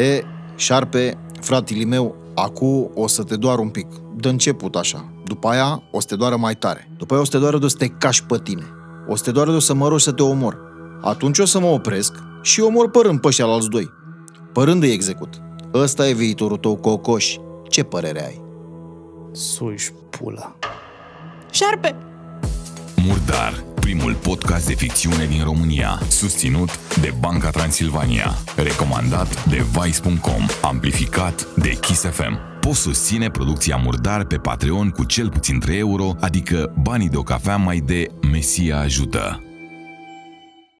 E, șarpe, fratele meu, acu o să te doară un pic. De început așa. După aia o să te doară mai tare. După aia o să te doară de o să te cași pe tine. O să te doară de o să mă rogi să te omor. Atunci o să mă opresc și omor părând pe ăștia alți doi. Părând îi execut. Ăsta e viitorul tău, cocoș. Ce părere ai? Suiș pula. Șarpe! Murdar, primul podcast de ficțiune din România, susținut de Banca Transilvania, recomandat de Vice.com, amplificat de Kiss FM. Poți susține producția Murdar pe Patreon cu cel puțin 3 euro, adică banii de o cafea mai de Mesia ajută.